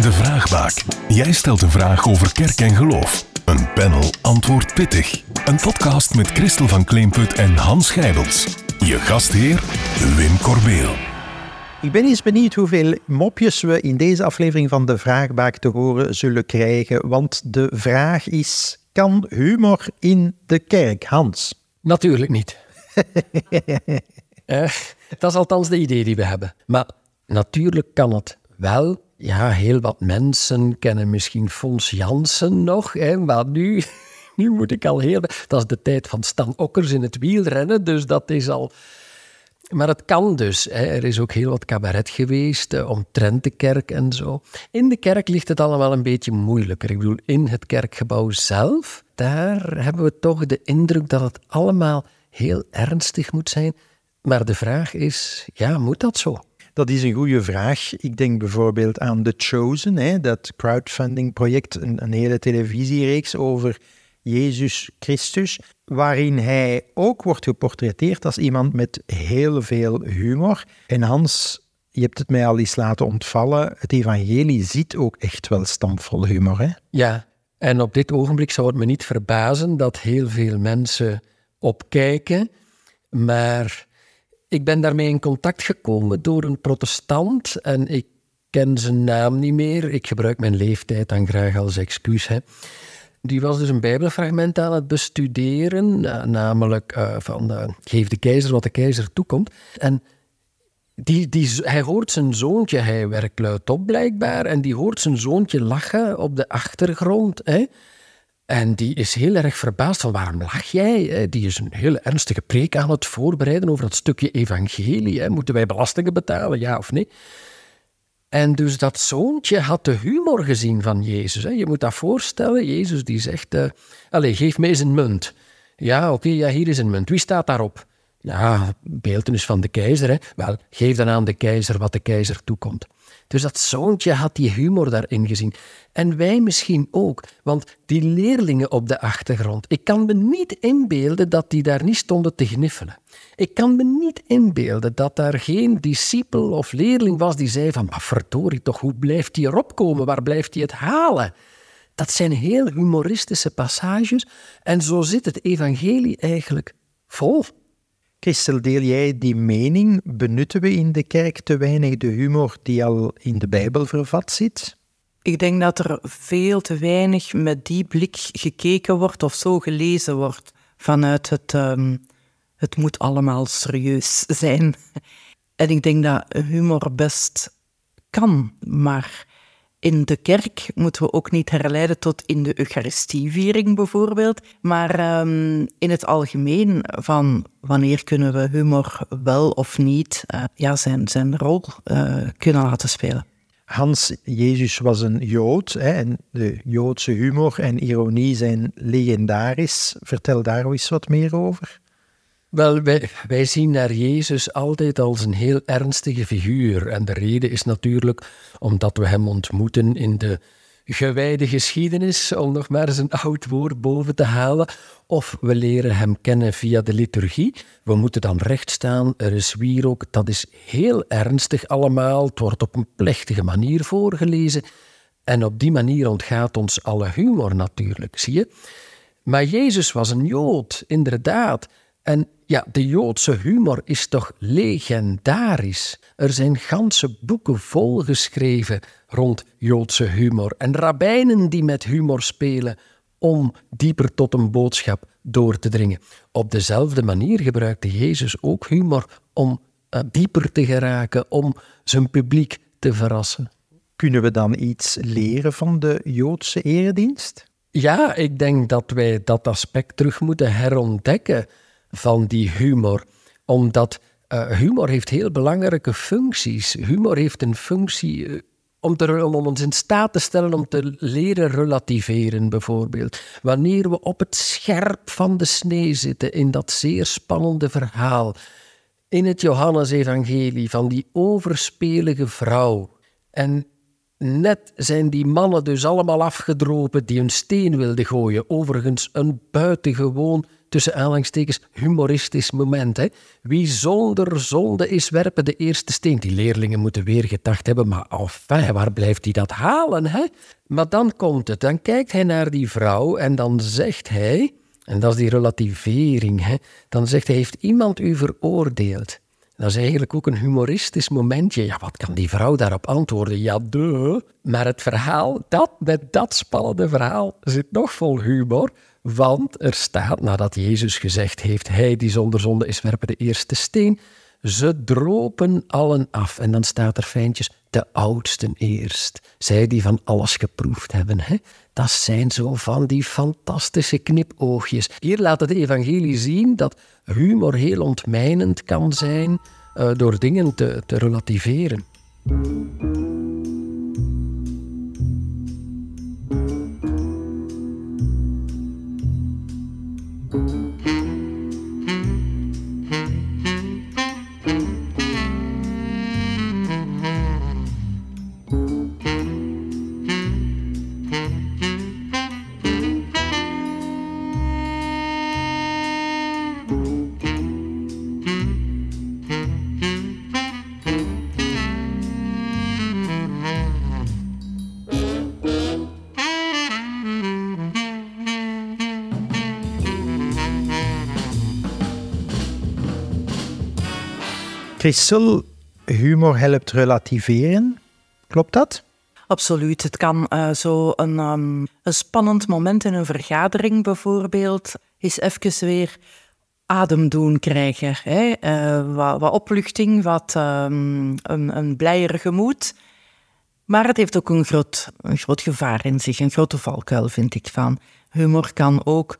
De Vraagbaak. Jij stelt een vraag over kerk en geloof. Een panel antwoordt pittig. Een podcast met Christel van Kleemput en Hans Gijbels. Je gastheer Wim Corbeel. Ik ben eens benieuwd hoeveel mopjes we in deze aflevering van de Vraagbaak te horen zullen krijgen. Want de vraag is: kan humor in de kerk, Hans? Natuurlijk niet. Eh, dat is althans de idee die we hebben. Maar natuurlijk kan het wel. Ja, heel wat mensen kennen misschien Fons Jansen nog, hè, maar nu, nu moet ik al heel... Dat is de tijd van Stan Okkers in het wielrennen, dus dat is al... Maar het kan dus. Hè. Er is ook heel wat cabaret geweest eh, omtrent de kerk en zo. In de kerk ligt het allemaal een beetje moeilijker. Ik bedoel, in het kerkgebouw zelf, daar hebben we toch de indruk dat het allemaal heel ernstig moet zijn. Maar de vraag is, ja, moet dat zo? Dat is een goede vraag. Ik denk bijvoorbeeld aan The Chosen, hè, dat crowdfunding-project, een, een hele televisiereeks over Jezus Christus, waarin hij ook wordt geportretteerd als iemand met heel veel humor. En Hans, je hebt het mij al eens laten ontvallen, het evangelie ziet ook echt wel stampvol humor. Hè? Ja, en op dit ogenblik zou het me niet verbazen dat heel veel mensen opkijken, maar ik ben daarmee in contact gekomen door een protestant en ik ken zijn naam niet meer. Ik gebruik mijn leeftijd dan graag als excuus. Hè. Die was dus een Bijbelfragment aan het bestuderen, eh, namelijk uh, van uh, geef de keizer wat de keizer toekomt. En die, die, hij hoort zijn zoontje, hij werkt luidop blijkbaar, en die hoort zijn zoontje lachen op de achtergrond. Hè. En die is heel erg verbaasd van waarom lach jij? Die is een hele ernstige preek aan het voorbereiden over dat stukje evangelie. Moeten wij belastingen betalen, ja of nee? En dus dat zoontje had de humor gezien van Jezus. Je moet dat voorstellen. Jezus die zegt, uh, allez, geef mij eens een munt. Ja, oké, ja, hier is een munt. Wie staat daarop? Ja, beeltenis van de keizer. Hè? Wel, geef dan aan de keizer wat de keizer toekomt. Dus dat zoontje had die humor daarin gezien. En wij misschien ook, want die leerlingen op de achtergrond, ik kan me niet inbeelden dat die daar niet stonden te gniffelen. Ik kan me niet inbeelden dat daar geen discipel of leerling was die zei van, maar verdorie toch, hoe blijft hij erop komen? Waar blijft hij het halen? Dat zijn heel humoristische passages en zo zit het evangelie eigenlijk vol. Christel, deel jij die mening? Benutten we in de kerk te weinig de humor die al in de Bijbel vervat zit? Ik denk dat er veel te weinig met die blik gekeken wordt of zo gelezen wordt vanuit het, um, het moet allemaal serieus zijn. En ik denk dat humor best kan, maar in de kerk moeten we ook niet herleiden tot in de Eucharistieviering bijvoorbeeld, maar um, in het algemeen van wanneer kunnen we humor wel of niet uh, ja, zijn, zijn rol uh, kunnen laten spelen. Hans, Jezus was een Jood hè, en de Joodse humor en ironie zijn legendarisch. Vertel daar eens wat meer over. Wel, wij, wij, zien naar Jezus altijd als een heel ernstige figuur. En de reden is natuurlijk omdat we hem ontmoeten in de gewijde geschiedenis, om nog maar eens een oud woord boven te halen. Of we leren hem kennen via de liturgie. We moeten dan recht staan, er is wierook. Dat is heel ernstig allemaal. Het wordt op een plechtige manier voorgelezen. En op die manier ontgaat ons alle humor natuurlijk, zie je? Maar Jezus was een Jood, inderdaad. En ja, de Joodse humor is toch legendarisch. Er zijn ganse boeken volgeschreven rond Joodse humor en rabbijnen die met humor spelen om dieper tot een boodschap door te dringen. Op dezelfde manier gebruikte Jezus ook humor om uh, dieper te geraken, om zijn publiek te verrassen. Kunnen we dan iets leren van de Joodse eredienst? Ja, ik denk dat wij dat aspect terug moeten herontdekken van die humor. Omdat uh, humor heeft heel belangrijke functies. Humor heeft een functie uh, om, te, om ons in staat te stellen om te leren relativeren, bijvoorbeeld. Wanneer we op het scherp van de snee zitten in dat zeer spannende verhaal. In het Johannesevangelie van die overspelige vrouw. En net zijn die mannen dus allemaal afgedropen die een steen wilden gooien. Overigens een buitengewoon, tussen aanhalingstekens, humoristisch moment. Hè? Wie zonder zonde is, werpen de eerste steen. Die leerlingen moeten weer gedacht hebben, maar enfin, waar blijft hij dat halen? Hè? Maar dan komt het, dan kijkt hij naar die vrouw en dan zegt hij, en dat is die relativering, hè? dan zegt hij, heeft iemand u veroordeeld? Dat is eigenlijk ook een humoristisch momentje. Ja, wat kan die vrouw daarop antwoorden? Ja, de. Maar het verhaal, dat, met dat spannende verhaal, zit nog vol humor. Want er staat, nadat Jezus gezegd heeft, hij die zonder zonde is, werpen de eerste steen. Ze dropen allen af. En dan staat er fijntjes, de oudsten eerst. Zij die van alles geproefd hebben. Hè? Dat zijn zo van die fantastische knipoogjes. Hier laat het evangelie zien dat humor heel ontmijnend kan zijn uh, door dingen te, te relativeren. Christel, humor helpt relativeren. Klopt dat? Absoluut. Het kan uh, zo een, um, een spannend moment in een vergadering bijvoorbeeld is even weer adem doen krijgen. Hè? Uh, wat, wat, opluchting, wat um, een, een blijer gemoed. Maar het heeft ook een groot, een groot gevaar in zich, een grote valkuil vind ik van. Humor kan ook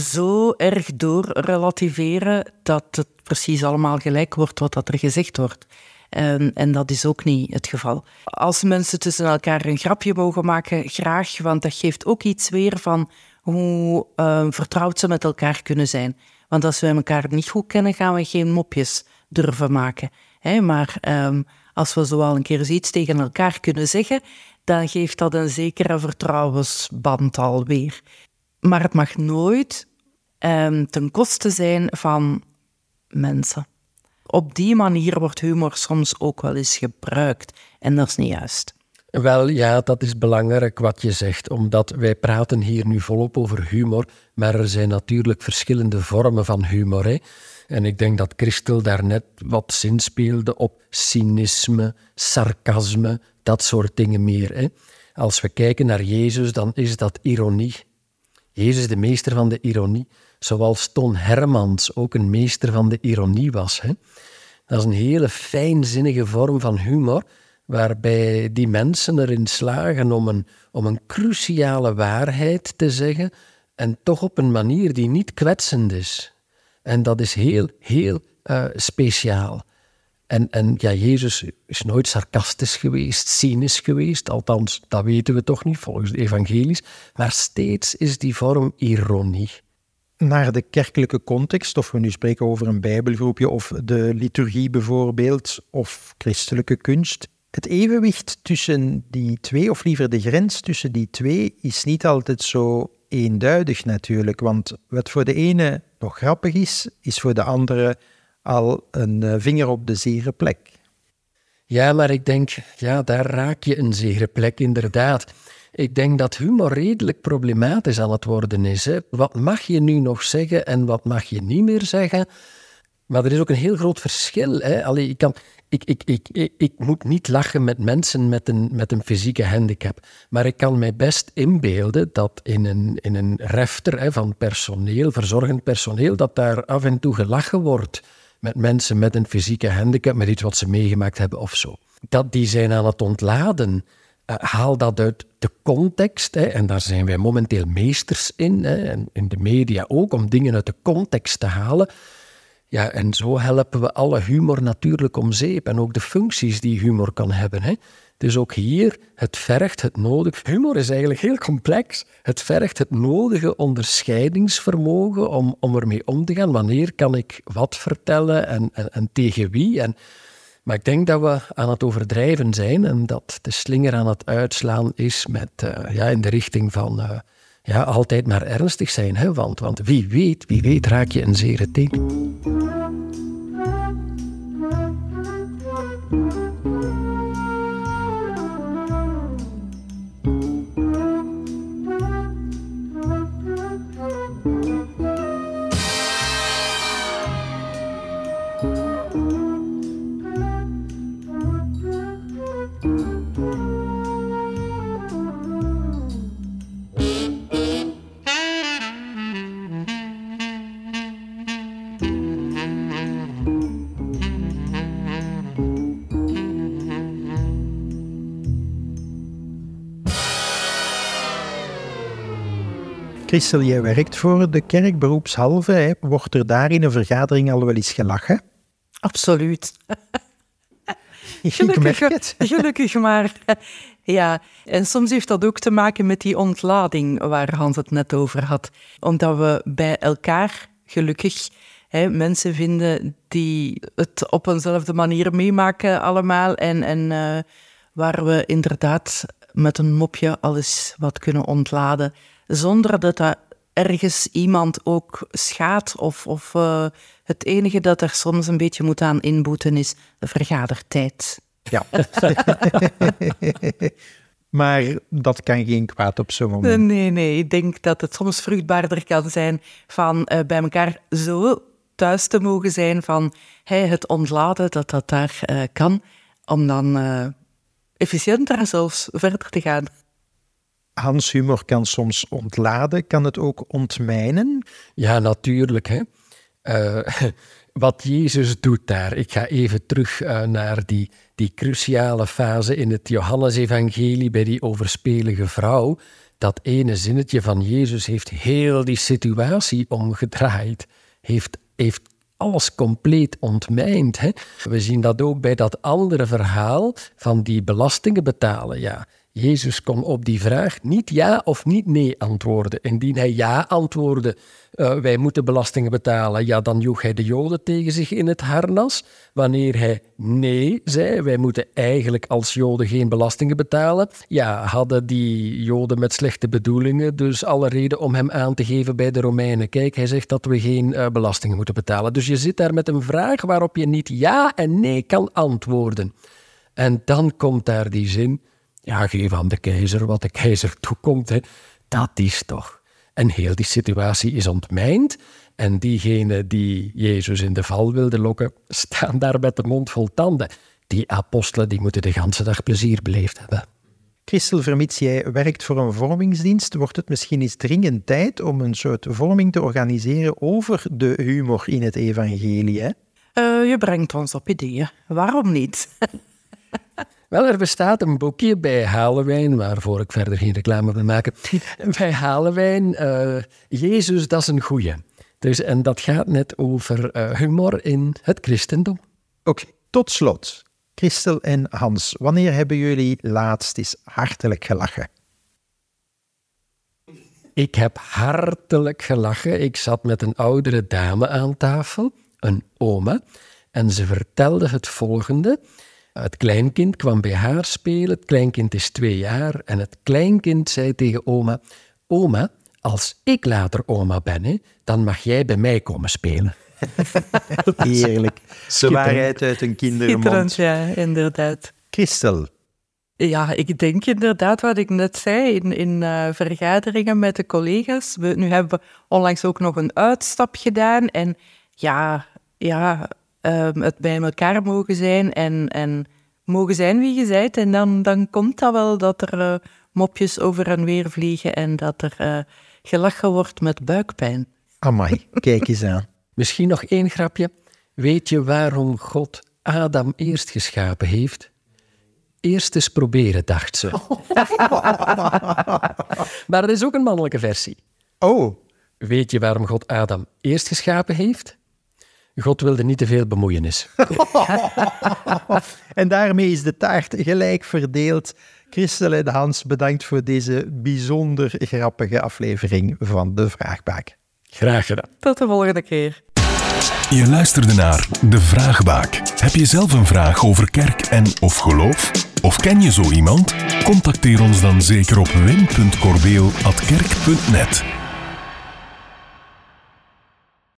zo erg doorrelativeren dat het precies allemaal gelijk wordt wat dat er gezegd wordt. En, en, dat is ook niet het geval. Als mensen tussen elkaar een grapje mogen maken, graag, want dat geeft ook iets weer van hoe uh, vertrouwd ze met elkaar kunnen zijn. Want als we elkaar niet goed kennen, gaan we geen mopjes durven maken. Hè? Maar um, als we zoal een keer iets tegen elkaar kunnen zeggen, dan geeft dat een zekere vertrouwensband alweer. Maar het mag nooit um, ten koste zijn van mensen. Op die manier wordt humor soms ook wel eens gebruikt en dat is niet juist. Wel ja, dat is belangrijk wat je zegt, omdat wij praten hier nu volop over humor, maar er zijn natuurlijk verschillende vormen van humor. Hè? En ik denk dat Christel daarnet wat zin speelde op cynisme, sarcasme, dat soort dingen meer. Hè? Als we kijken naar Jezus, dan is dat ironie. Jezus, de meester van de ironie, zoals Ton Hermans ook een meester van de ironie was. Hè? Dat is een hele fijnzinnige vorm van humor, waarbij die mensen erin slagen om een, om een cruciale waarheid te zeggen en toch op een manier die niet kwetsend is. En dat is heel, heel uh, speciaal. En, en ja, Jezus is nooit sarcastisch geweest, cynisch geweest, althans, dat weten we toch niet volgens de evangelies, maar steeds is die vorm ironie. Naar de kerkelijke context, of we nu spreken over een bijbelgroepje of de liturgie bijvoorbeeld, of christelijke kunst, het evenwicht tussen die twee, of liever de grens tussen die twee, is niet altijd zo eenduidig natuurlijk. Want wat voor de ene nog grappig is, is voor de andere al een eh, vinger op de zere plek. Ja, maar ik denk, ja, daar raak je een zere plek inderdaad. Ik denk dat humor redelijk problematisch aan het worden is. Hè. Wat mag je nu nog zeggen en wat mag je niet meer zeggen? Maar er is ook een heel groot verschil. Hè. Allee, ik, kan, ik, ik, ik, ik, moet niet lachen met mensen met een, met een fysieke handicap. Maar ik kan mij best inbeelden dat in een, in een refter hè, van personeel, verzorgend personeel, dat daar af en toe gelachen wordt met mensen met een fysieke handicap, met iets wat ze meegemaakt hebben of zo. Dat die zijn aan het ontladen. Uh, haal dat uit de context, hè, en daar zijn wij momenteel meesters in, hè, en in de media ook, om dingen uit de context te halen. Ja, en zo helpen we alle humor natuurlijk om zeep en ook de functies die humor kan hebben. Hè. Dus ook hier, het vergt het nodige. Humor is eigenlijk heel complex. Het vergt het nodige onderscheidingsvermogen om, om ermee om te gaan. Wanneer kan ik wat vertellen en, en, en tegen wie? En Maar ik denk dat we aan het overdrijven zijn en dat de slinger aan het uitslaan is met, uh, ja, in de richting van uh, ja, altijd maar ernstig zijn. Hè? Want, want wie weet, wie weet raak je een zere teen. Christel, jij werkt voor de kerk beroepshalve. Hè. Wordt er daar in een vergadering al wel eens gelachen? Absoluut. gelukkig, gelukkig maar. Ja, en soms heeft dat ook te maken met die ontlading waar Hans het net over had. Omdat we bij elkaar gelukkig hè, mensen vinden die het op eenzelfde manier meemaken allemaal. En, en uh, waar we inderdaad met een mopje alles wat kunnen ontladen zonder dat dat ergens iemand ook schaadt. Of, of uh, het enige dat er soms een beetje moet aan inboeten is de vergadertijd. Ja. maar dat kan geen kwaad op zo'n moment. Nee, nee. Ik denk dat het soms vruchtbaarder kan zijn van uh, bij elkaar zo thuis te mogen zijn van hey, het ontladen, dat dat daar uh, kan, om dan efficiënter zelfs verder te gaan. Hans humor kan soms ontladen, kan het ook ontmijnen? Ja, natuurlijk. Hè. Uh, wat Jezus doet daar, ik ga even terug uh, naar die, die cruciale fase in het Johannesevangelie bij die overspelige vrouw. Dat ene zinnetje van Jezus heeft heel die situatie omgedraaid, heeft, heeft alles compleet ontmijnd. Hè. We zien dat ook bij dat andere verhaal van die belastingen betalen. Ja, Jezus kon op die vraag niet ja of niet nee antwoorden. Indien hij ja antwoordde, uh, wij moeten belastingen betalen, ja, dan joeg hij de Joden tegen zich in het harnas. Wanneer hij nee zei, wij moeten eigenlijk als Joden geen belastingen betalen, ja, hadden die Joden met slechte bedoelingen dus alle reden om hem aan te geven bij de Romeinen. Kijk, hij zegt dat we geen uh, belastingen moeten betalen. Dus je zit daar met een vraag waarop je niet ja en nee kan antwoorden. En dan komt daar die zin ja, geef aan de keizer wat de keizer toekomt. Hè. Dat is toch. En heel die situatie is ontmijnd. En diegenen die Jezus in de val wilden lokken, staan daar met de mond vol tanden. Die apostelen die moeten de ganse dag plezier beleefd hebben. Christel, vermits jij werkt voor een vormingsdienst, wordt het misschien eens dringend tijd om een soort vorming te organiseren over de humor in het evangelie, hè? Uh, je brengt ons op ideeën. Waarom niet? Wel, er bestaat een boekje bij Halewijn, waarvoor ik verder geen reclame wil maken. bij Halewijn, uh, Jezus, dat is een goeie. Dus, en dat gaat net over uh, humor in het christendom. Oké, tot slot. Christel en Hans, wanneer hebben jullie laatst eens hartelijk gelachen? Ik heb hartelijk gelachen. Ik zat met een oudere dame aan tafel, een oma, en ze vertelde het volgende. Het kleinkind kwam bij haar spelen. Het kleinkind is twee jaar. En het kleinkind zei tegen oma: Oma, als ik later oma ben, dan mag jij bij mij komen spelen. Heerlijk. De waarheid uit een kindermond. Ja, inderdaad. Christel. Ja, ik denk inderdaad wat ik net zei in, in uh, vergaderingen met de collega's. We, nu hebben we onlangs ook nog een uitstap gedaan. En ja, ja um, het bij elkaar mogen zijn en, en mogen zijn wie je bent. En dan, dan komt dat wel dat er uh, mopjes over en weer vliegen en dat er uh, gelachen wordt met buikpijn. Amai, kijk eens aan. Misschien nog één grapje. Weet je waarom God Adam eerst geschapen heeft? Eerst eens proberen, dacht ze. maar er is ook een mannelijke versie. Oh. Weet je waarom God Adam eerst geschapen heeft? God wilde niet te veel bemoeienis. en daarmee is de taart gelijk verdeeld. Christel en Hans, bedankt voor deze bijzonder grappige aflevering van De Vraagbaak. Graag gedaan. Tot de volgende keer. Je luisterde naar De Vraagbaak. Heb je zelf een vraag over kerk en of geloof? Of ken je zo iemand? Contacteer ons dan zeker op wim.corbeel.kerk.net.